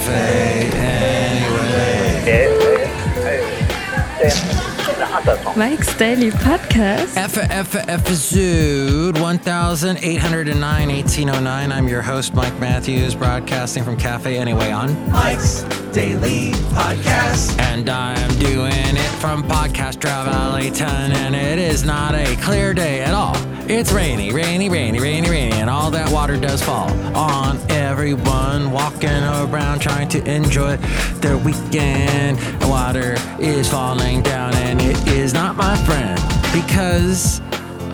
cafe anyway. Mike's Daily Podcast. F F episode 1809 1809. I'm your host, Mike Matthews, broadcasting from Cafe Anyway on Mike's Daily Podcast. And I'm doing it from Podcast Valley 10, and it is not a clear day at all. It's rainy, rainy, rainy, rainy, rainy, and all that water does fall on everyone walking around trying to enjoy their weekend. Water is falling down, and it is not my friend because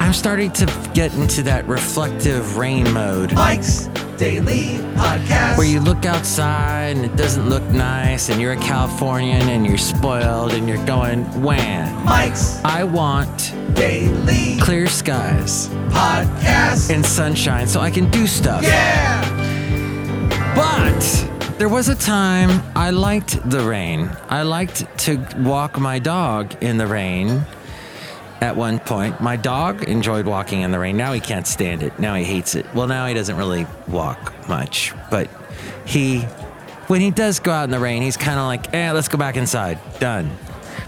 I'm starting to get into that reflective rain mode. Mike's Daily Podcast. Where you look outside and it doesn't look nice, and you're a Californian and you're spoiled and you're going, wham. Mike's I want Daily clear skies Podcast. and sunshine so I can do stuff. Yeah! But there was a time I liked the rain. I liked to walk my dog in the rain at one point. My dog enjoyed walking in the rain. Now he can't stand it. Now he hates it. Well, now he doesn't really walk much, but he, when he does go out in the rain, he's kind of like, eh, let's go back inside. Done.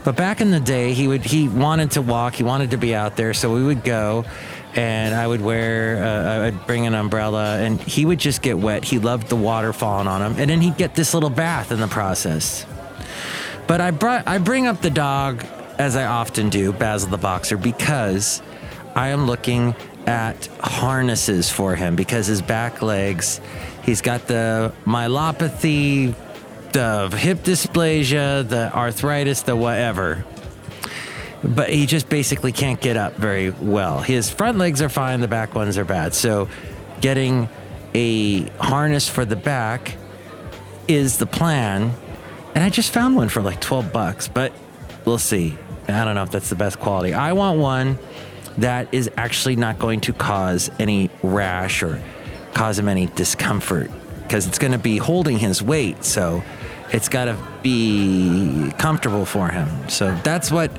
But back in the day, he would he wanted to walk. He wanted to be out there, so we would go, and I would wear uh, I'd bring an umbrella, and he would just get wet. He loved the water falling on him, and then he'd get this little bath in the process. But I brought I bring up the dog as I often do, Basil the boxer, because I am looking at harnesses for him because his back legs, he's got the myelopathy, the hip dysplasia, the arthritis, the whatever. But he just basically can't get up very well. His front legs are fine, the back ones are bad. So getting a harness for the back is the plan. And I just found one for like 12 bucks, but we'll see. I don't know if that's the best quality. I want one that is actually not going to cause any rash or cause him any discomfort because it's going to be holding his weight. So it's got to be comfortable for him. So that's what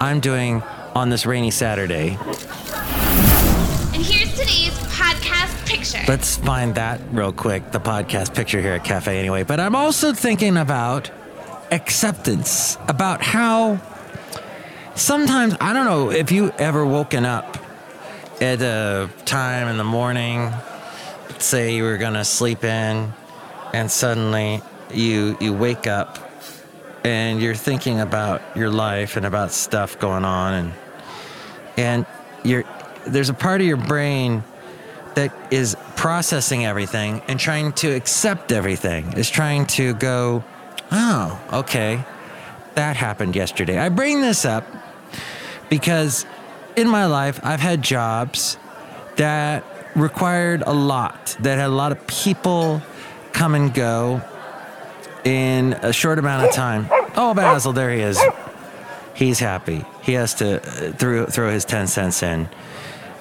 I'm doing on this rainy Saturday. And here's today's podcast picture. Let's find that real quick, the podcast picture here at Cafe anyway. But I'm also thinking about acceptance, about how sometimes, I don't know if you ever woken up at a time in the morning, say you were gonna sleep in, and suddenly you you wake up and you're thinking about your life and about stuff going on and and you're there's a part of your brain that is processing everything and trying to accept everything. Is trying to go oh okay that happened yesterday. I bring this up because in my life i've had jobs that required a lot that had a lot of people come and go in a short amount of time. Oh basil there he is. He's happy. He has to uh, throw, throw his 10 cents in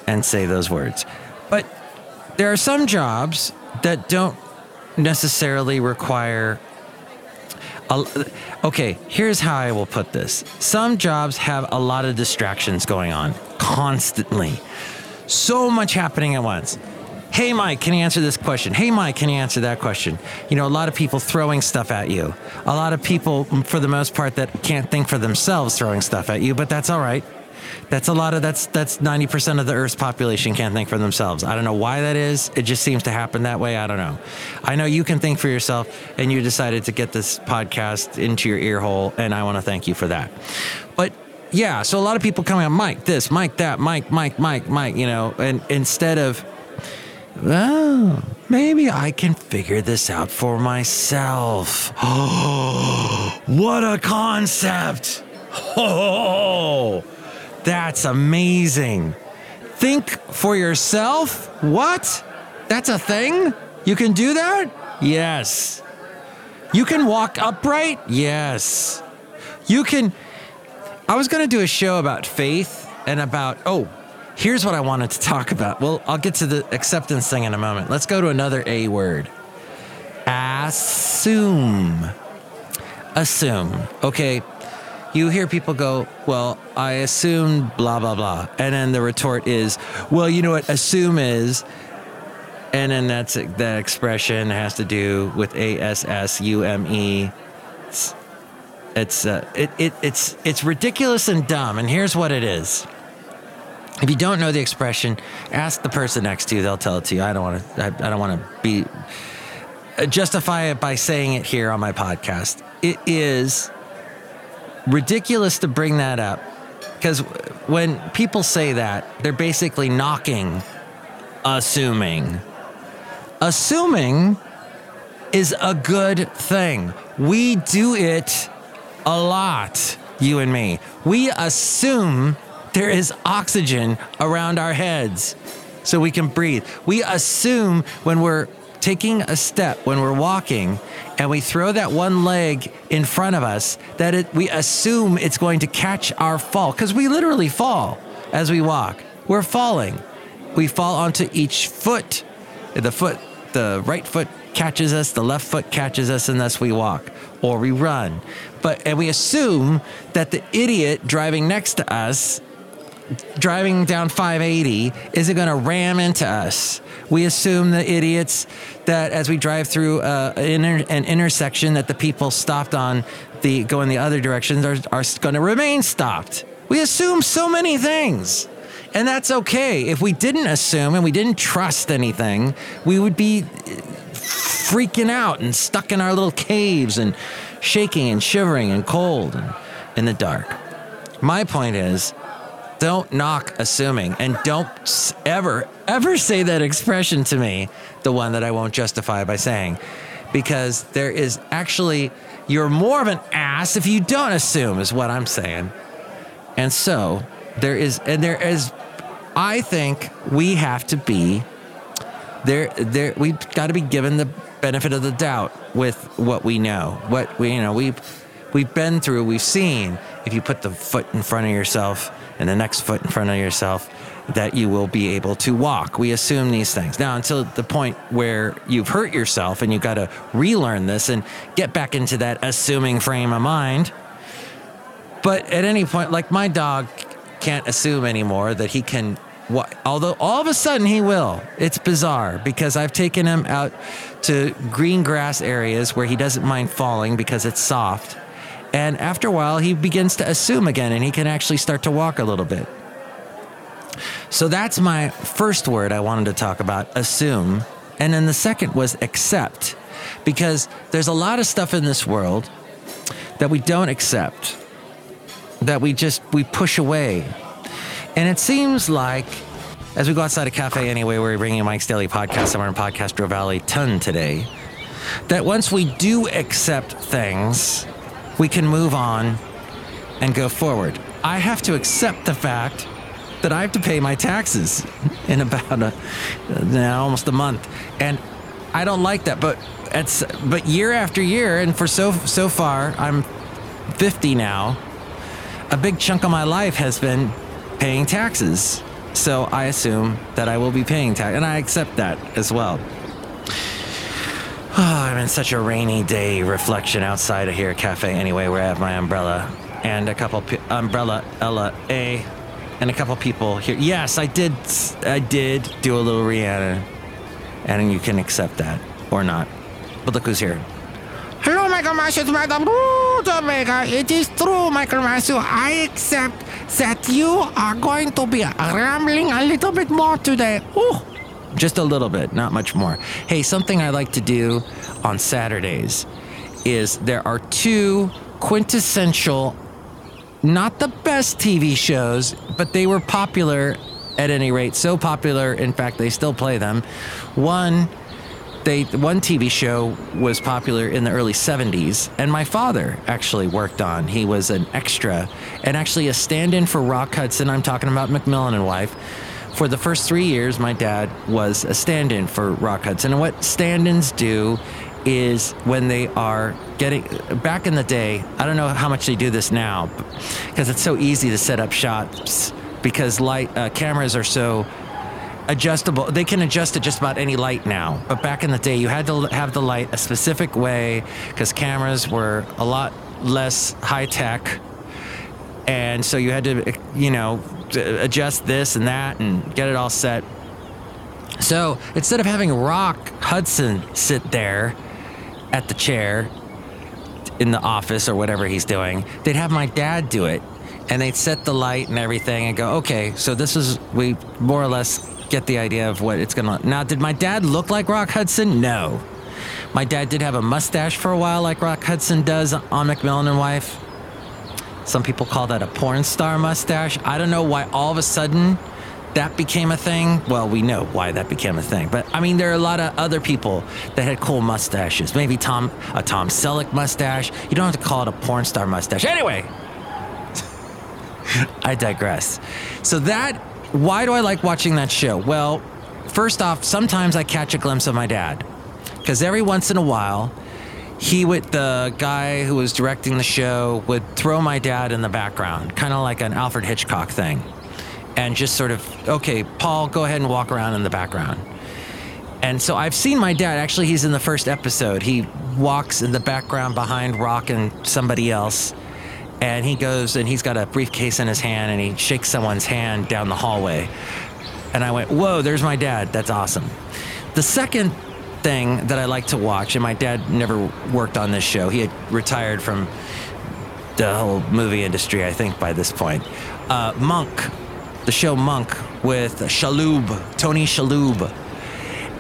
and say those words. But there are some jobs that don't necessarily require okay here's how i will put this. Some jobs have a lot of distractions going on constantly. So much happening at once. Hey mike can you answer this question? Hey mike can you answer that question? You know a lot of people throwing stuff at you. A lot of people for the most part that can't think for themselves throwing stuff at you but that's all right that's a lot of that's that's 90% of the earth's population can't think for themselves. I don't know why that is. It just seems to happen that way. I don't know. I know you can think for yourself and you decided to get this podcast into your ear hole and i want to thank you for that. But yeah so a lot of people coming on mike this mike that mike mike mike mike you know and instead of oh maybe i can figure this out for myself. Oh what a concept! Oh that's amazing. Think for yourself? What? That's a thing? You can do that? Yes. You can walk upright? Yes. You can. I was going to do a show about faith and about, oh, here's what I wanted to talk about. Well, I'll get to the acceptance thing in a moment. Let's go to another A word assume. Assume. Okay you hear people go, Well, I assume blah, blah, blah. And then the retort is, Well, you know what assume is? and then that's that expression has to do with A S S U M E. It's it's uh, it, it it's it's ridiculous and dumb. And here's what it is. If you don't know the expression, ask the person next to you. They'll tell it to you. I don't want to. I, I don't want to be justify it by saying it here on my podcast. It is ridiculous to bring that up because when people say that, they're basically knocking assuming. Assuming is a good thing. We do it a lot, you and me. We assume there is oxygen around our heads so we can breathe. We assume when we're taking a step, when we're walking, and we throw that one leg in front of us, that it, we assume it's going to catch our fall because we literally fall as we walk. We're falling. We fall onto each foot. The foot, the right foot catches us, the left foot catches us, and thus we walk or we run. But and we assume that the idiot driving next to us driving down 580 isn't going to ram into us. We assume the idiots that as we drive through uh, an, an, intersection that the people stopped on the going the other directions are, are going to remain stopped. We assume so many things. And that's okay. If we didn't assume and we didn't trust anything, we would be freaking out and stuck in our little caves and shaking and shivering and cold and in the dark. My point is, don't knock assuming and don't ever, ever say that expression to me, the one that I won't justify by saying, because there is actually, you're more of an ass if you don't assume, is what I'm saying. And so there is, and there is, I think we have to be there, there, we've got to be given the benefit of the doubt with what we know, what we, you know, we've, we've been through, we've seen. If you put the foot in front of yourself, and the next foot in front of yourself that you will be able to walk. We assume these things. Now, until the point where you've hurt yourself and you've got to relearn this and get back into that assuming frame of mind. But at any point, like my dog can't assume anymore that he can although all of a sudden he will. It's bizarre because I've taken him out to green grass areas where he doesn't mind falling because it's soft. And after a while, he begins to assume again and he can actually start to walk a little bit. So that's my first word I wanted to talk about assume. And then the second was accept. Because there's a lot of stuff in this world that we don't accept, that we just we push away. And it seems like as we go outside a cafe anyway, we're bringing Mike's Daily Podcast somewhere in Podcastro Valley ton today, that once we do accept things, we can move on and go forward. I have to accept the fact that I have to pay my taxes in about a, now almost a month, and I don't like that. But it's but year after year, and for so so far, I'm 50 now. A big chunk of my life has been paying taxes, so I assume that I will be paying tax, and I accept that as well. Oh, I'm in such a rainy day reflection outside of here cafe anyway where I have my umbrella and a couple p- umbrella Ella A and a couple people here. Yes, I did I did do a little Rihanna and you can accept that or not. But look who's here. Hello, Michael Matthew, Madam Omega. It is true, Michael Matthew. I accept that you are going to be rambling a little bit more today. Ooh. Just a little bit, not much more. Hey, something I like to do on Saturdays is there are two quintessential, not the best TV shows, but they were popular at any rate. So popular, in fact, they still play them. One, they one TV show was popular in the early 70s, and my father actually worked on. He was an extra and actually a stand-in for Rock Hudson. I'm talking about McMillan and wife for the first three years, my dad was a stand in for Rock Hudson. And what stand ins do is when they are getting back in the day, I don't know how much they do this now because it's so easy to set up shots because light uh, cameras are so adjustable. They can adjust to just about any light now. But back in the day, you had to have the light a specific way because cameras were a lot less high tech. And so you had to, you know, adjust this and that and get it all set. So instead of having Rock Hudson sit there at the chair in the office or whatever he's doing, they'd have my dad do it. And they'd set the light and everything and go, okay, so this is, we more or less get the idea of what it's gonna. Now, did my dad look like Rock Hudson? No. My dad did have a mustache for a while, like Rock Hudson does on McMillan and Wife. Some people call that a porn star mustache. I don't know why all of a sudden that became a thing. Well, we know why that became a thing, but I mean, there are a lot of other people that had cool mustaches. Maybe Tom, a Tom Selleck mustache. You don't have to call it a porn star mustache. Anyway, I digress. So that, why do I like watching that show? Well, first off, sometimes I catch a glimpse of my dad, because every once in a while, he would the guy who was directing the show would throw my dad in the background, kind of like an Alfred Hitchcock thing and just sort of, okay, Paul, go ahead and walk around in the background. And so I've seen my dad. Actually, he's in the first episode. He walks in the background behind Rock and somebody else. And he goes and he's got a briefcase in his hand and he shakes someone's hand down the hallway. And I went, whoa, there's my dad. That's awesome. The second thing that I like to watch, and my dad never worked on this show, he had retired from the whole movie industry, I think, by this point. Uh, Monk the show Monk with Shalhoub, Tony Shalhoub.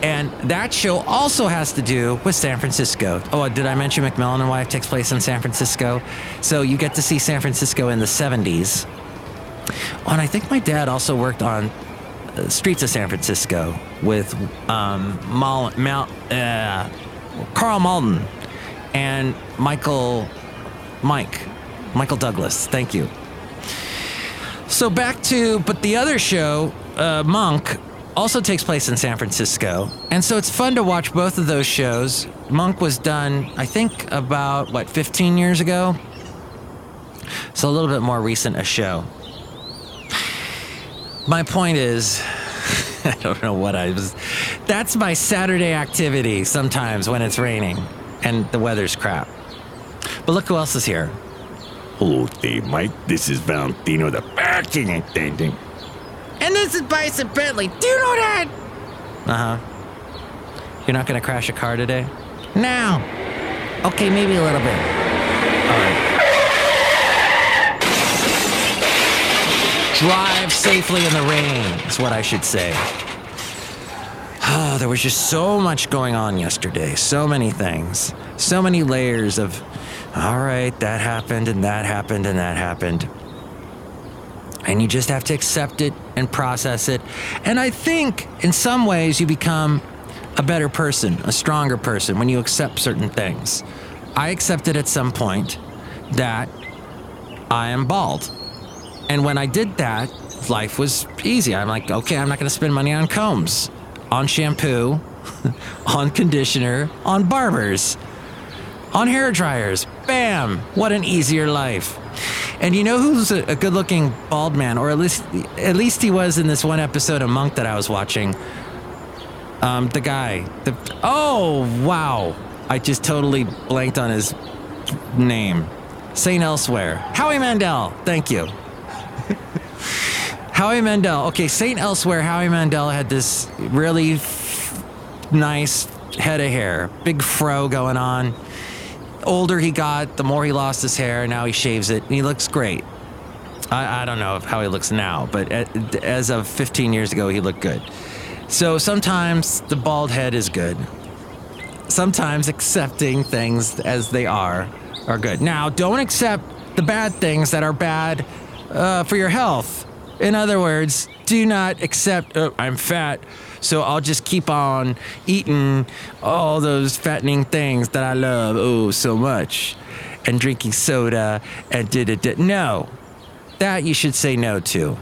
And that show also has to do with San Francisco. Oh, did I mention McMillan and Wife takes place in San Francisco? So you get to see San Francisco in the 70s. Oh, and I think my dad also worked on uh, Streets of San Francisco with um, Mal, Mal, uh, Karl Malden and Michael, Mike, Michael Douglas. Thank you. So back to, but the other show, uh, Monk, also takes place in San Francisco. And so it's fun to watch both of those shows. Monk was done, I think, about, what, 15 years ago? So a little bit more recent a show. My point is, I don't know what I was. That's my Saturday activity sometimes when it's raining and the weather's crap. But look who else is here. Hello there, Mike. This is Valentino, the parking attendant. And this is Bison Bentley. Do you know that? Uh huh. You're not gonna crash a car today? No. Okay, maybe a little bit. All right. Drive safely in the rain, is what I should say. Oh, there was just so much going on yesterday. So many things. So many layers of all right, that happened and that happened and that happened. And you just have to accept it and process it. And I think in some ways you become a better person, a stronger person when you accept certain things. I accepted at some point that I am bald. And when I did that, life was easy. I'm like, okay, I'm not going to spend money on combs, on shampoo, on conditioner, on barbers on hair dryers. Bam! What an easier life. And you know who's a, good-looking bald man, or at least at least he was in this one episode of Monk that I was watching. Um, the guy. The oh wow! I just totally blanked on his name. Saint Elsewhere. Howie Mandel. Thank you. Howie Mandel. Okay, Saint Elsewhere. Howie Mandel had this really f- nice head of hair, big fro going on older he got, the more he lost his hair. Now he shaves it, and he looks great. I, I don't know how he looks now, but as of 15 years ago, he looked good. So sometimes the bald head is good. Sometimes accepting things as they are are good. Now, don't accept the bad things that are bad uh, for your health. In other words, do not accept, oh, I'm fat so I'll just keep on eating all those fattening things that I love oh so much and drinking soda and did it. No, that you should say no to.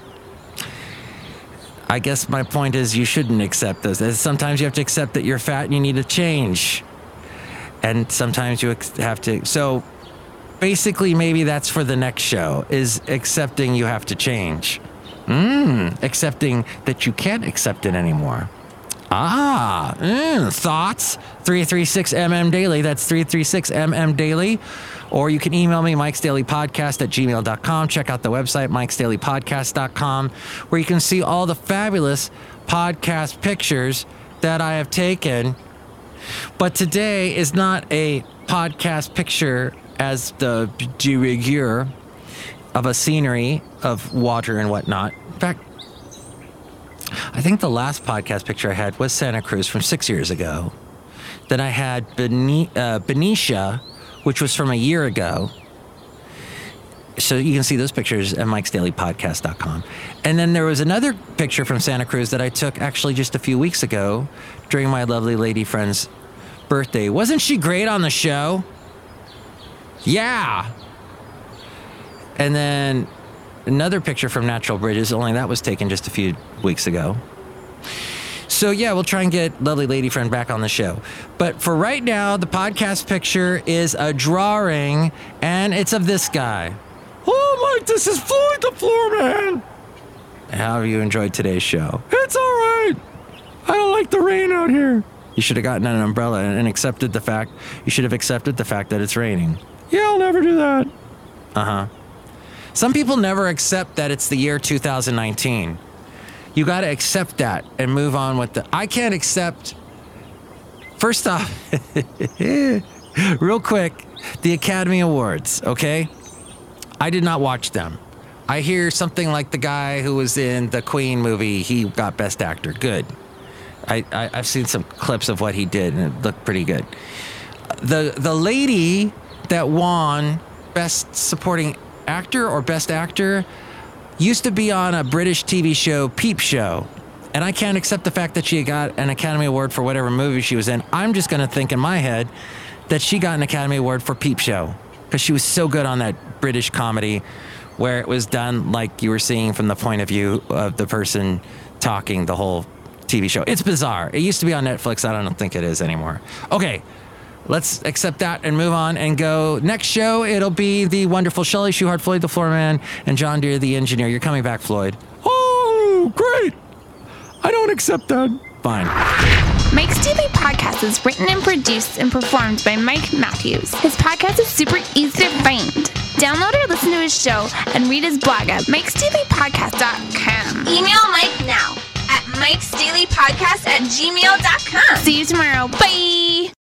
I guess my point is you shouldn't accept those. Sometimes you have to accept that you're fat and you need to change. And sometimes you have to. So basically, maybe that's for the next show is accepting you have to change. Mm, accepting that you can't accept it anymore. Ah, mm, thoughts? 336mm daily. That's 336mm daily. Or you can email me, Mike's Daily Podcast at gmail.com. Check out the website, mikesdailypodcast.com, where you can see all the fabulous podcast pictures that I have taken. But today is not a podcast picture as the de rigueur of a scenery of water and whatnot. In fact, I think the last podcast picture I had was Santa Cruz from six years ago. Then I had uh, Benicia, which was from a year ago. So you can see those pictures at mikesdailypodcast.com. And then there was another picture from Santa Cruz that I took actually just a few weeks ago during my lovely lady friend's birthday. Wasn't she great on the show? Yeah. And then another picture from Natural Bridges, only that was taken just a few weeks ago. So, yeah, we'll try and get lovely lady friend back on the show. But for right now, the podcast picture is a drawing, and it's of this guy. Oh, Mike, this is Floyd the Floor Man. How have you enjoyed today's show? It's all right. I don't like the rain out here. You should have gotten an umbrella and accepted the fact. You should have accepted the fact that it's raining. Yeah, I'll never do that. Uh huh. Some people never accept that it's the year 2019. You got to accept that and move on with the. I can't accept. First off, real quick, the Academy Awards, okay? I did not watch them. I hear something like the guy who was in the Queen movie, he got Best Actor. Good. I, I, I've seen some clips of what he did and it looked pretty good. The, the lady that won Best Supporting Actor or Best Actor used to be on a British TV show, Peep Show. And I can't accept the fact that she got an Academy Award for whatever movie she was in. I'm just going to think in my head that she got an Academy Award for Peep Show because she was so good on that British comedy where it was done like you were seeing from the point of view of the person talking the whole TV show. It's bizarre. It used to be on Netflix. I don't think it is anymore. Okay, let's accept that and move on and go. Next show, it'll be the wonderful Shelley Shuhart, Floyd the Floor Man, and John Deere the engineer. You're coming back, Floyd. Oh, great. I don't accept that. Fine. Mike's Daily Podcast is written and produced and performed by Mike Matthews. His podcast is super easy to find. Download or listen to his show and read his blog at mikesdailypodcast.com. Email Mike now at mikesdailypodcast at gmail.com. See you tomorrow. Bye.